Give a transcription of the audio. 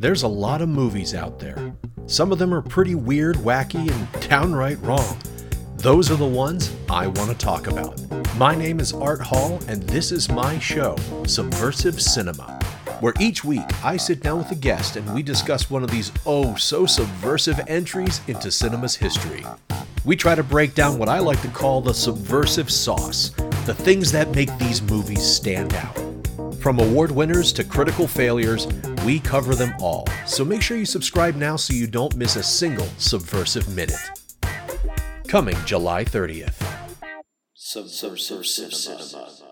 There's a lot of movies out there. Some of them are pretty weird, wacky, and downright wrong. Those are the ones I want to talk about. My name is Art Hall, and this is my show, Subversive Cinema, where each week I sit down with a guest and we discuss one of these oh so subversive entries into cinema's history. We try to break down what I like to call the subversive sauce, the things that make these movies stand out. From award winners to critical failures, we cover them all. So make sure you subscribe now so you don't miss a single subversive minute. Coming July 30th. Subversive Cinema.